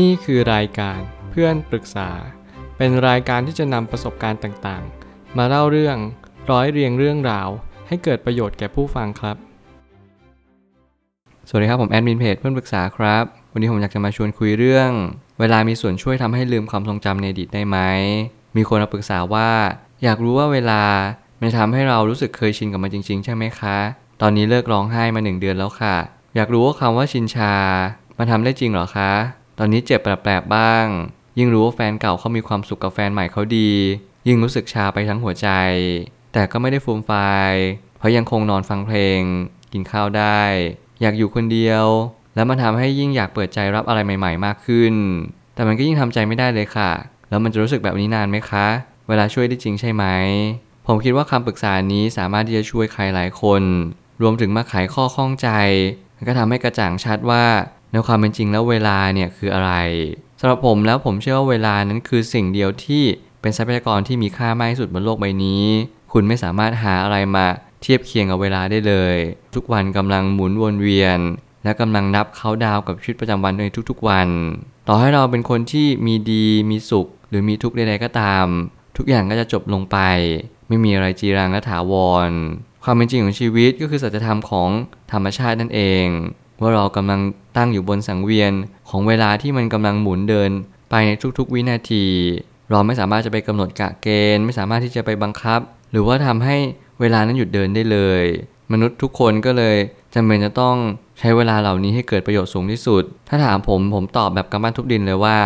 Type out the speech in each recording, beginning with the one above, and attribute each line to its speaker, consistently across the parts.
Speaker 1: นี่คือรายการเพื่อนปรึกษา เป็นรายการที่จะนำประสบการณ์ต่างๆ มาเล่าเรื่องร้อยเรียงเรื่องราว ให้เกิดประโยชน์แก่ผู้ฟังครับ
Speaker 2: สวัสดีครับผมแอดมินเพจเพื่อนปรึกษาครับ วันนี้ผมอยากจะมาชวนคุยเรื่อง เวลามีส่วนช่วยทำให้ลืมความทรงจำในอดีตได้ไหม มีคนมาปรึกษาว่า อยากรู้ว่าเวลามันทำให้เรารู้สึกเคยชินกับมันจริง ๆ ใช่ไหมคะ ตอนนี้เลิกร้องไห้มาหนึ่งเดือนแล้วค่ะ อยากรู้ว่าคำว่าชินชา มันทำได้จริงหรอคะ ตอนนี้เจ็บแปลบๆบ้าง ยิ่งรู้ว่าแฟนเก่าเขามีความสุขกับแฟนใหม่เขาดี ยิ่งรู้สึกชาไปทั้งหัวใจ แต่ก็ไม่ได้ฟูมฟายเพราะยังคงนอนฟังเพลง กินข้าวได้ อยากอยู่คนเดียว แล้วมันทำให้ยิ่งอยากเปิดใจรับอะไรใหม่ ๆ มากขึ้น แต่มันก็ยิ่งทำใจไม่ได้เลยค่ะ แล้วมันจะรู้สึกแบบนี้นานไหมคะ เวลาช่วยได้จริงใช่ไหม ผมคิดว่าคำปรึกษานี้สามารถที่จะช่วยใครหลายคน รวมถึงมาไขข้อข้องใจ ก็ทำให้กระจ่างชัดว่า ในความเป็นจริงแล้วเวลาเนี่ยคืออะไรสำหรับผมแล้วผมเชื่อว่าเวลานั้นคือสิ่งเดียวที่เป็นทรัพยากรที่มีค่ามากที่สุดบนโลกใบนี้ คุณไม่สามารถหาอะไรมาเทียบเคียงกับเวลาได้เลย ทุกวันกำลังหมุนวนเวียน และกำลังนับเขาดาวกับชีวิตประจำวันในทุกๆวัน ต่อให้เราเป็นคนที่มีดีมีสุข หรือมีทุกข์ใดๆก็ตาม ทุกอย่างก็จะจบลงไป ไม่มีอะไรจีรังและถาวร ความเป็นจริงของชีวิตก็คือสัจธรรมของธรรมชาตินั่นเอง ว่าเรากำลังตั้งอยู่บนสังเวียนของเวลาที่มันกำลังหมุนเดินไปในทุกๆ วินาที เราไม่สามารถจะไปกำหนดกะเกณฑ์ ไม่สามารถที่จะไปบังคับ หรือว่าทำให้เวลานั้นหยุดเดินได้เลย มนุษย์ทุกคนก็เลยจำเป็นจะต้องใช้เวลาเหล่านี้ให้เกิดประโยชน์สูงที่สุด ถ้าถามผมผมตอบแบบกำปั้นทุบดินเลยว่า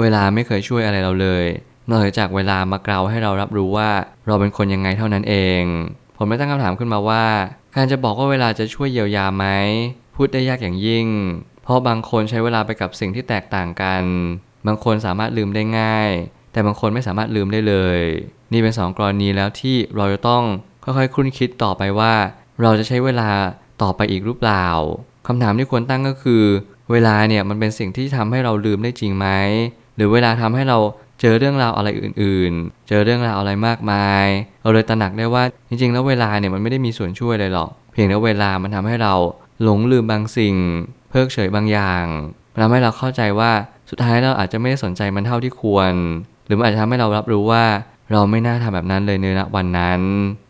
Speaker 2: เวลาไม่เคยช่วยอะไรเราเลย นอกจากเวลามากล่าวให้เรารับรู้ว่า เราเป็นคนยังไงเท่านั้นเอง ผมได้ตั้งคำถามขึ้นมาว่า การจะบอกว่าเวลาจะช่วยเยียวยาไหม พูดได้ยากอย่างยิ่ง เพราะบางคนใช้เวลาไปกับสิ่งที่แตกต่างกัน บางคนสามารถลืมได้ง่าย แต่บางคนไม่สามารถลืมได้เลย นี่เป็นสองกรณีแล้วที่เราจะต้องค่อยๆคุ้นคิดต่อไปว่า เราจะใช้เวลาต่อไปอีกหรือเปล่าคำถามที่ควรตั้งก็คือ เวลาเนี่ยมันเป็นสิ่งที่ทำให้เราลืมได้จริงไหมหรือเวลาทำให้เราเจอเรื่องราวอะไรอื่นๆ เจอเรื่องราวอะไรมากมาย เราเลยตระหนักได้ว่าจริงๆ แล้วเวลาเนี่ยมันไม่ได้มีส่วนช่วยเลยหรอก เพียงแต่เวลามันทำให้เรา หลงลืมบางสิ่ง เพิกเฉยบางอย่างทำให้เราเข้าใจว่าสุดท้ายเราอาจจะไม่ได้สนใจมันเท่าที่ควร หรือมันอาจจะทำให้เรารับรู้ว่าเราไม่น่าทำแบบนั้นเลยในวันนั้น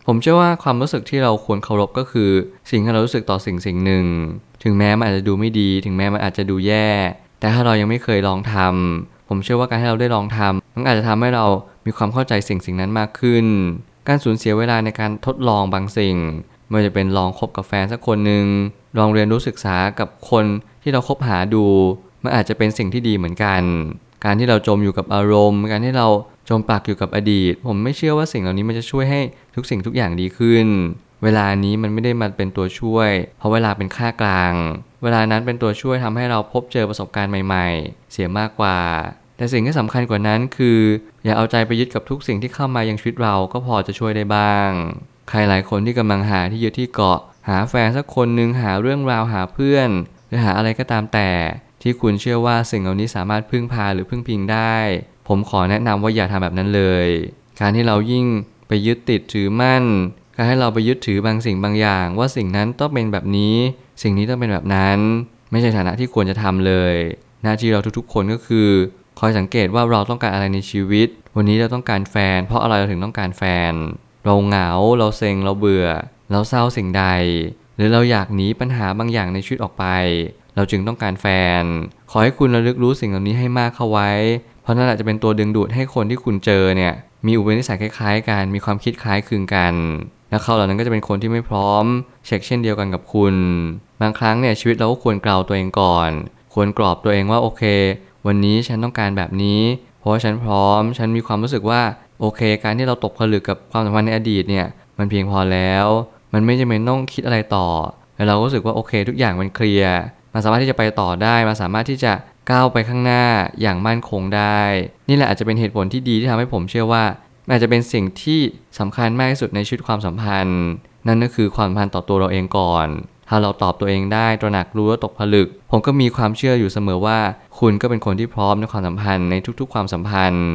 Speaker 2: ผมเชื่อว่าความรู้สึกที่เราควรเคารพก็คือ สิ่งที่เรารู้สึกต่อสิ่งสิ่งหนึ่ง ถึงแม้มันอาจจะดูไม่ดี ถึงแม้มันอาจจะดูแย่ แต่ถ้าเรายังไม่เคยลองทำผมเชื่อว่าการที่เราได้ลองทำมันอาจจะทำให้เรามีความเข้าใจสิ่งสิ่งนั้นมากขึ้น การสูญเสียเวลาในการทดลองบางสิ่งไม่ว่าจะเป็นลองคบกับแฟนสักคนหนึ่ง ลองเรียนรู้ศึกษากับคนที่เราคบหาดู มันอาจจะเป็นสิ่งที่ดีเหมือนกัน การที่เราจมอยู่กับอารมณ์ การที่เราจมปลักอยู่กับอดีต ผมไม่เชื่อว่าสิ่งเหล่านี้มันจะช่วยให้ทุกสิ่งทุกอย่างดีขึ้น เวลานี้มันไม่ได้มาเป็นตัวช่วย เพราะเวลาเป็นค่ากลาง เวลานั้นเป็นตัวช่วยทำให้เราพบเจอประสบการณ์ใหม่ ๆ เสียมากกว่า แต่สิ่งที่สำคัญกว่านั้นคือ อย่าเอาใจไปยึดกับทุกสิ่งที่เข้ามายังชีวิตเราก็พอจะช่วยได้บ้าง ใครหลายคนที่กำลังหาที่ยึดที่เกาะ หาแฟนสักคนหนึ่งหาเรื่องราวหาเพื่อน หรือหาอะไรก็ตามแต่ ที่คุณเชื่อว่าสิ่งเหล่านี้สามารถพึ่งพาหรือพึ่งพิงได้ ผมขอแนะนำว่าอย่าทำแบบนั้นเลย การที่เรายิ่งไปยึดติดถือมั่น การให้เราไปยึดถือบางสิ่งบางอย่าง ว่าสิ่งนั้นต้องเป็นแบบนี้ สิ่งนี้ต้องเป็นแบบนั้น ไม่ใช่ฐานะที่ควรจะทำเลย หน้าที่เราทุกๆ คนก็คือ คอยสังเกตว่าเราต้องการอะไรในชีวิต วันนี้เราต้องการแฟน เพราะอะไรเราถึงต้องการแฟน เราเหงาเราเซ็งเราเบื่อ เราเศร้าสิ่งใด หรือเราอยากหนีปัญหาบางอย่างในชีวิตออกไป เราจึงต้องการแฟน ขอให้คุณระลึกรู้สิ่งเหล่านี้ให้มากเข้าไว้ เพราะนั่นอาจจะเป็นตัวดึงดูดให้คนที่คุณเจอเนี่ยมีอุปนิสัยคล้ายๆกัน มีความคิดคล้ายคลึงกัน และเขาเหล่านั้นก็จะเป็นคนที่ไม่พร้อม เช็คเช่นเดียวกันกับคุณ บางครั้งเนี่ยชีวิตเราก็ควรกล่าวตัวเองก่อน ควรกรอบตัวเองว่าโอเค วันนี้ฉันต้องการแบบนี้ เพราะฉันพร้อม ฉันมีความรู้สึกว่าโอเค การที่เราตกผลึกกับความสัมพันธ์ในอดีตเนี่ยมันเพียงพอแล้ว มันไม่จำเป็นต้องคิดอะไรต่อ แล้วเราก็รู้สึกว่าโอเค ทุกอย่างมันเคลียร์มันสามารถที่จะไปต่อได้ มันสามารถที่จะก้าวไปข้างหน้าอย่างมั่นคงได้ นี่แหละอาจจะเป็นเหตุผลที่ดีที่ทำให้ผมเชื่อว่าอาจจะเป็นสิ่งที่สำคัญมากที่สุดในชีวิตความสัมพันธ์ นั่นก็คือความสัมพันธ์ต่อตัวเราเองก่อน ถ้าเราตอบตัวเองได้ตระหนักรู้ว่าตกผลึก ผมก็มีความเชื่ออยู่เสมอว่า คุณก็เป็นคนที่พร้อมในความสัมพันธ์ในทุกๆ ความสัมพันธ์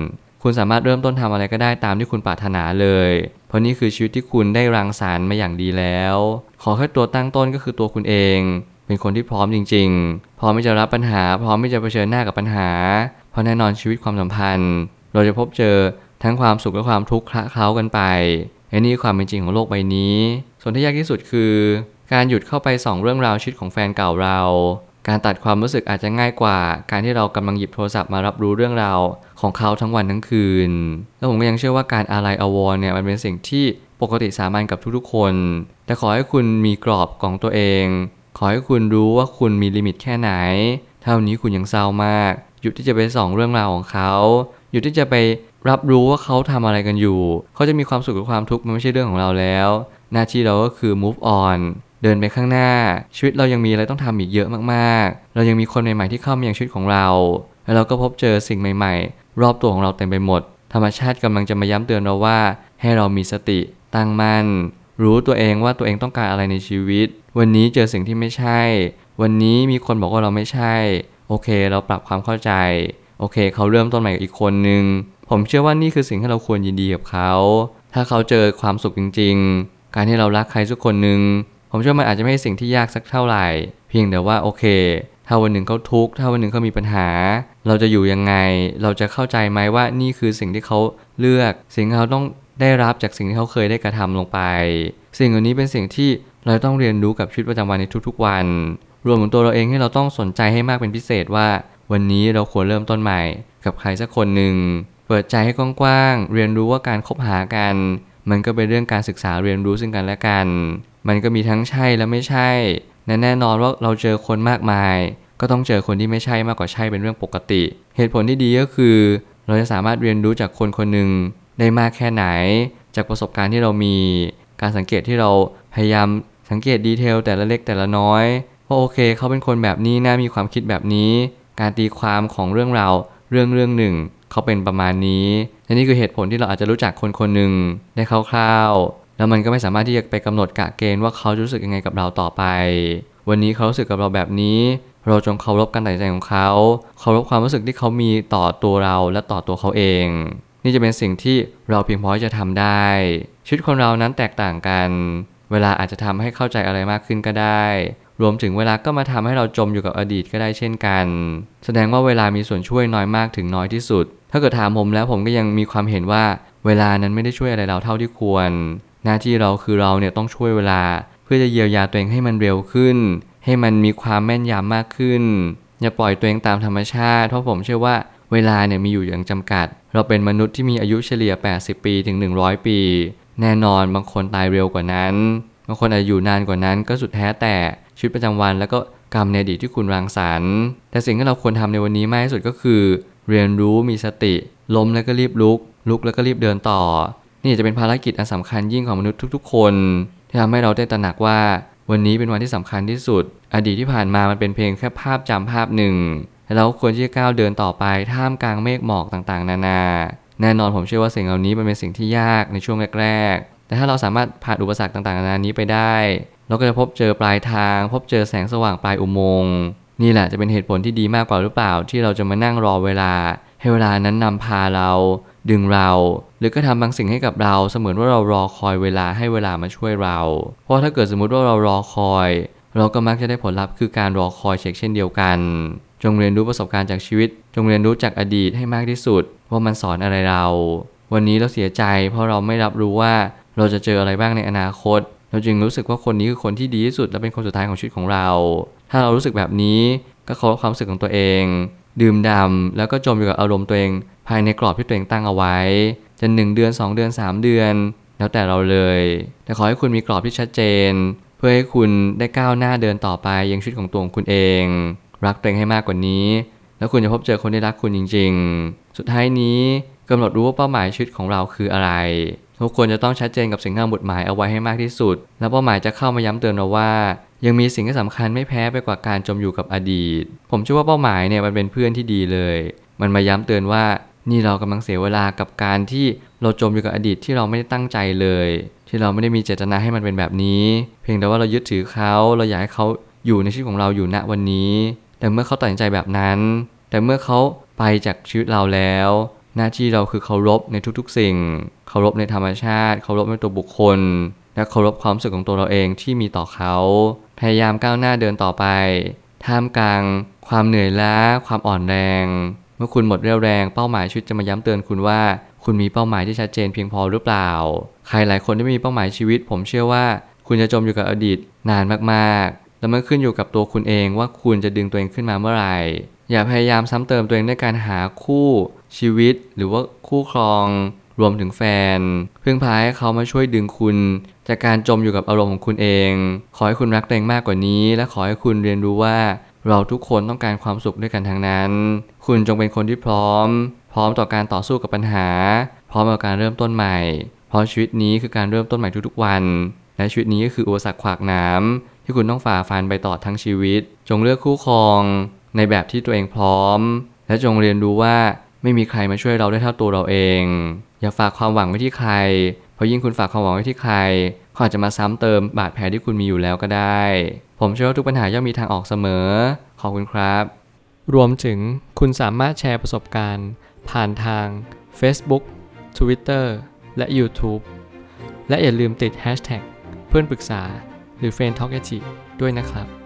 Speaker 2: คุณสามารถเริ่มต้นทำอะไรก็ได้ตามที่คุณปรารถนาเลย เพราะนี่คือชีวิตที่คุณได้รังสรรค์มาอย่างดีแล้ว ขอแค่ตัวตั้งต้นก็คือตัวคุณเอง เป็นคนที่พร้อมจริง ๆ พร้อมที่จะรับปัญหา พร้อมที่จะเผชิญหน้ากับปัญหา เพราะแน่นอนชีวิตความสัมพันธ์ เราจะพบเจอทั้งความสุขและความทุกข์คละเคล้ากันไปอันนี้ความเป็นจริงของโลกใบนี้ ส่วนที่ยากที่สุดคือ การหยุดเข้าไปส่องเรื่องราวชีวิตของแฟนเก่าเรา การตัดความรู้สึกอาจจะง่ายกว่า การที่เรากำลังหยิบโทรศัพท์มารับรู้เรื่องราวของเขาทั้งวันทั้งคืน แล้วผมก็ยังเชื่อว่าการอาลัยอาวรณ์เนี่ยมันเป็นสิ่งที่ปกติสามัญกับทุกๆคน แต่ขอให้คุณมีกรอบของตัวเอง ขอให้คุณรู้ว่าคุณมีลิมิตแค่ไหน เท่านี้คุณยังเศร้ามาก หยุดที่จะไปส่องเรื่องราวของเขา หยุดที่จะไปรับรู้ว่าเขาทำอะไรกันอยู่ เขาจะมีความสุขหรือความทุกข์มันไม่ใช่เรื่องของเราแล้ว หน้าที่เราก็คือ move on เดินไปข้างหน้า ชีวิตเรายังมีอะไรต้องทำอีกเยอะมากๆ เรายังมีคนใหม่ๆที่เข้ามายังชีวิตของเรา แล้วเราก็พบเจอสิ่งใหม่ ๆ รอบตัวของเราเต็มไปหมด ธรรมชาติกำลังจะมาย้ำเตือนเราว่า ให้เรามีสติตั้งมั่นรู้ตัวเองว่าตัวเองต้องการอะไรในชีวิต วันนี้เจอสิ่งที่ไม่ใช่ วันนี้มีคนบอกว่าเราไม่ใช่ โอเค เราปรับความเข้าใจ โอเค เขาเริ่มต้นใหม่กับอีกคนนึง ผมเชื่อว่านี่คือสิ่งที่เราควรยินดีกับเขา ถ้าเขาเจอความสุขจริง ๆ การที่เรารักใครสักคนหนึ่ง ผมเชื่อมันอาจจะไม่ใช่สิ่งที่ยากสักเท่าไหร่ เพียงแต่ว่าโอเค ถ้าวันหนึ่งเขาทุกข์ถ้าวันหนึ่งเขามีปัญหา เราจะอยู่ยังไง เราจะเข้าใจไหมว่านี่คือสิ่งที่เขาเลือก สิ่งที่เขาต้องได้รับจากสิ่งที่เขาเคยได้กระทำลงไป สิ่งเหล่านี้เป็นสิ่งที่เราต้องเรียนรู้กับชีวิตประจำวันในทุกๆวัน รวมถึงตัวเราเองที่เราต้องสนใจให้มากเป็นพิเศษว่า วันนี้เราควรเริ่มต้นใหม่ กับใครสักคนหนึ่งเปิดใจให้กว้างๆเรียนรู้ว่าการคบหากัน มันก็เป็นเรื่องการศึกษาเรียนรู้ซึ่งกันและกัน มันก็มีทั้งใช่และไม่ใช่และแน่นอนว่าเราเจอคนมากมาย ก็ต้องเจอคนที่ไม่ใช่มากกว่าใช่เป็นเรื่องปกติ เหตุผลที่ดีก็คือ เราจะสามารถเรียนรู้จากคนคนหนึ่งได้มากแค่ไหน จากประสบการณ์ที่เรามี การสังเกตที่เราพยายามสังเกตดีเทลแต่ละเล็กแต่ละน้อยว่าโอเคเขาเป็นคนแบบนี้น่ามีความคิดแบบนี้ การตีความของเรื่องราวเรื่องเรื่องหนึ่งเขาเป็นประมาณนี้และนี่คือเหตุผลที่เราอาจจะรู้จักคนคนหนึ่งได้คร่าวๆ แล้วมันก็ไม่สามารถที่จะไปกำหนดกะเกณฑ์ว่าเขาจะรู้สึกยังไงกับเราต่อไป วันนี้เขารู้สึกกับเราแบบนี้ เราจงเคารพการตัดสินใจของเขาเคารพความรู้สึกที่เขามีต่อตัวเราและต่อตัวเขาเอง นี่จะเป็นสิ่งที่เราเพียงพอที่จะทำได้ ชีวิตคนเรานั้นแตกต่างกัน เวลาอาจจะทำให้เข้าใจอะไรมากขึ้นก็ได้ รวมถึงเวลาก็มาทำให้เราจมอยู่กับอดีตก็ได้เช่นกัน แสดงว่าเวลามีส่วนช่วยน้อยมากถึงน้อยที่สุด ถ้าเกิดถามผมแล้วผมก็ยังมีความเห็นว่าเวลานั้นไม่ได้ช่วยอะไรเราเท่าที่ควร หน้าที่เราคือเราเนี่ยต้องช่วยเวลา เพื่อจะเยียวยาตัวเองให้มันเร็วขึ้น ให้มันมีความแม่นยำมากขึ้น อย่าปล่อยตัวเองตามธรรมชาติ เพราะผมเชื่อว่าเวลาเนี่ยมีอยู่อย่างจำกัด เราเป็นมนุษย์ที่มีอายุเฉลี่ย 80 ปีถึง 100 ปี แน่นอนบางคนตายเร็วกว่านั้น บางคนอาจอยู่นานกว่านั้นก็สุดแท้แต่ชีวิตประจำวันแล้วก็กรรมในอดีตที่คุณรังสรรค์ แต่สิ่งที่เราควรทำในวันนี้มากที่สุดก็คือ เรียนรู้มีสติ ล้มแล้วก็รีบลุก ลุกแล้วก็รีบเดินต่อ นี่จะเป็นภารกิจอันสำคัญยิ่งของมนุษย์ทุก ๆ คนที่ทำให้เราได้ตระหนักว่า วันนี้เป็นวันที่สำคัญที่สุด อดีตที่ผ่านมามันเป็นเพียงแค่ภาพจำภาพหนึ่งและเราควรที่จะก้าวเดินต่อไปท่ามกลางเมฆหมอกต่างๆ นานา แน่นอนผมเชื่อว่าสิ่งเหล่านี้มันเป็นสิ่งที่ยากในช่วงแรกๆ แต่ถ้าเราสามารถผ่านอุปสรรคต่างๆ นานานี้ไปได้ เราก็จะพบเจอปลายทาง พบเจอแสงสว่างปลายอุโมงค์นี่แหละจะเป็นเหตุผลที่ดีมากกว่าหรือเปล่าที่เราจะมานั่งรอเวลา ให้เวลานั้นนำพาเรา ดึงเรา หรือก็ทำบางสิ่งให้กับเราเสมือนว่าเรารอคอยเวลาให้เวลามาช่วยเรา เพราะถ้าเกิดสมมุติว่าเรารอคอย เราก็มักจะได้ผลลัพธ์คือการรอคอยเช็คเช่นเดียวกัน จงเรียนรู้ประสบการณ์จากชีวิต จงเรียนรู้จากอดีตให้มากที่สุด ว่ามันสอนอะไรเรา วันนี้เราเสียใจ เพราะเราไม่รับรู้ว่าเราจะเจออะไรบ้างในอนาคต เราจึงรู้สึกว่าคนนี้คือคนที่ดีที่สุดและเป็นคนสุดท้ายของชีวิตของเรา ถ้าเรารู้สึกแบบนี้ก็เคารพความรู้สึกของตัวเอง ดื่มด่ำแล้วก็จมอยู่กับอารมณ์ตัวเอง ภายในกรอบที่ตัวเองตั้งเอาไว้ จะหนึ่งเดือน 2 เดือน 3 เดือน แล้วแต่เราเลย แต่ขอให้คุณมีกรอบที่ชัดเจน เพื่อให้คุณได้ก้าวหน้าเดินต่อไปยังชีวิตของตัวของคุณเอง รักตัวเองให้มากกว่านี้ แล้วคุณจะพบเจอคนที่รักคุณจริง ๆ สุดท้ายนี้กำหนดรู้ว่าเป้าหมายชีวิตของเราคืออะไรทุกคนจะต้องชัดเจนกับสิ่งที่เราบุหมายเอาไว้ให้มากที่สุด แล้วเป้าหมายจะเข้ามาย้ำเตือนเราว่า ยังมีสิ่งที่สำคัญไม่แพ้ไปกว่าการจมอยู่กับอดีต ผมเชื่อว่าเป้าหมายเนี่ยมันเป็นเพื่อนที่ดีเลย มันมาย้ำเตือนว่า นี่เรากำลังเสียเวลากับการที่เราจมอยู่กับอดีตที่เราไม่ได้ตั้งใจเลย ที่เราไม่ได้มีเจตนาให้มันเป็นแบบนี้ เพียงแต่ว่าเรายึดถือเขาเราอยากให้เขาอยู่ในชีวิตของเราอยู่ณวันนี้ แต่เมื่อเขาตัดสินใจแบบนั้น แต่เมื่อเขาไปจากชีวิตเราแล้ว หน้าที่เราคือเคารพในทุกๆ สิ่ง เคารพในธรรมชาติ เคารพในตัวบุคคล และเคารพความรู้สึกของตัวเราเองที่มีต่อเขา พยายามก้าวหน้าเดินต่อไป ท่ามกลาง ความเหนื่อยล้า ความอ่อนแรง มื่อคุณหมดเรี่ยวแรงเป้าหมายชีวิตจะมาย้ำเตือนคุณว่า คุณมีเป้าหมายที่ชัดเจนเพียงพอหรือเปล่า ใครหลายคนที่มีเป้าหมายชีวิต ผมเชื่อว่า คุณจะจมอยู่กับอดีตนานมากๆ แล้วมันขึ้นอยู่กับตัวคุณเองว่าคุณจะดึงตัวเองขึ้นมาเมื่อไหร่ อย่าพยายามซ้ำเติมตัวเองด้วยการหาคู่ชีวิต หรือว่าคู่ครอง รวมถึงแฟน เพึ่งพาให้เขามาช่วยดึงคุณ จากการจมอยู่กับอารมณ์ของคุณเอง ขอให้คุณรักตัวเองมากกว่านี้ และขอให้คุณเรียนรู้ว่า เราทุกคนต้องการความสุขด้วยกันทั้งนั้น คุณจงเป็นคนที่พร้อม พร้อมต่อการต่อสู้กับปัญหา พร้อมต่อการเริ่มต้นใหม่ เพราะชีวิตนี้คือการเริ่มต้นใหม่ทุกๆวัน และชีวิตนี้ก็คืออุปสรรคขวากหน้ำที่คุณต้องฝ่าฟันไปตลอทั้งชีวิต จงเลือกคู่ครอง ในแบบที่ตัวเองพร้อม และจงเรียนรู้ว่าไม่มีใครมาช่วยเราได้เท่าตัวเราเอง อย่าฝากความหวังไว้ที่ใคร ราะยิ่งคุณฝากความหวังไว้ที่ใครเขาอาจจะมาซ้ำเติมบาดแผลที่คุณมีอยู่แล้วก็ได้ ผมเชื่อว่าทุกปัญหาย่อมมีทางออกเสมอ ขอบคุณครับ
Speaker 1: รวมถึงคุณสามารถแชร์ประสบการณ์ ผ่านทาง Facebook Twitter และ YouTube และอย่าลืมติด Hashtag เพื่อนปรึกษาหรือ f r ร e n d Talk ด้วยนะครับ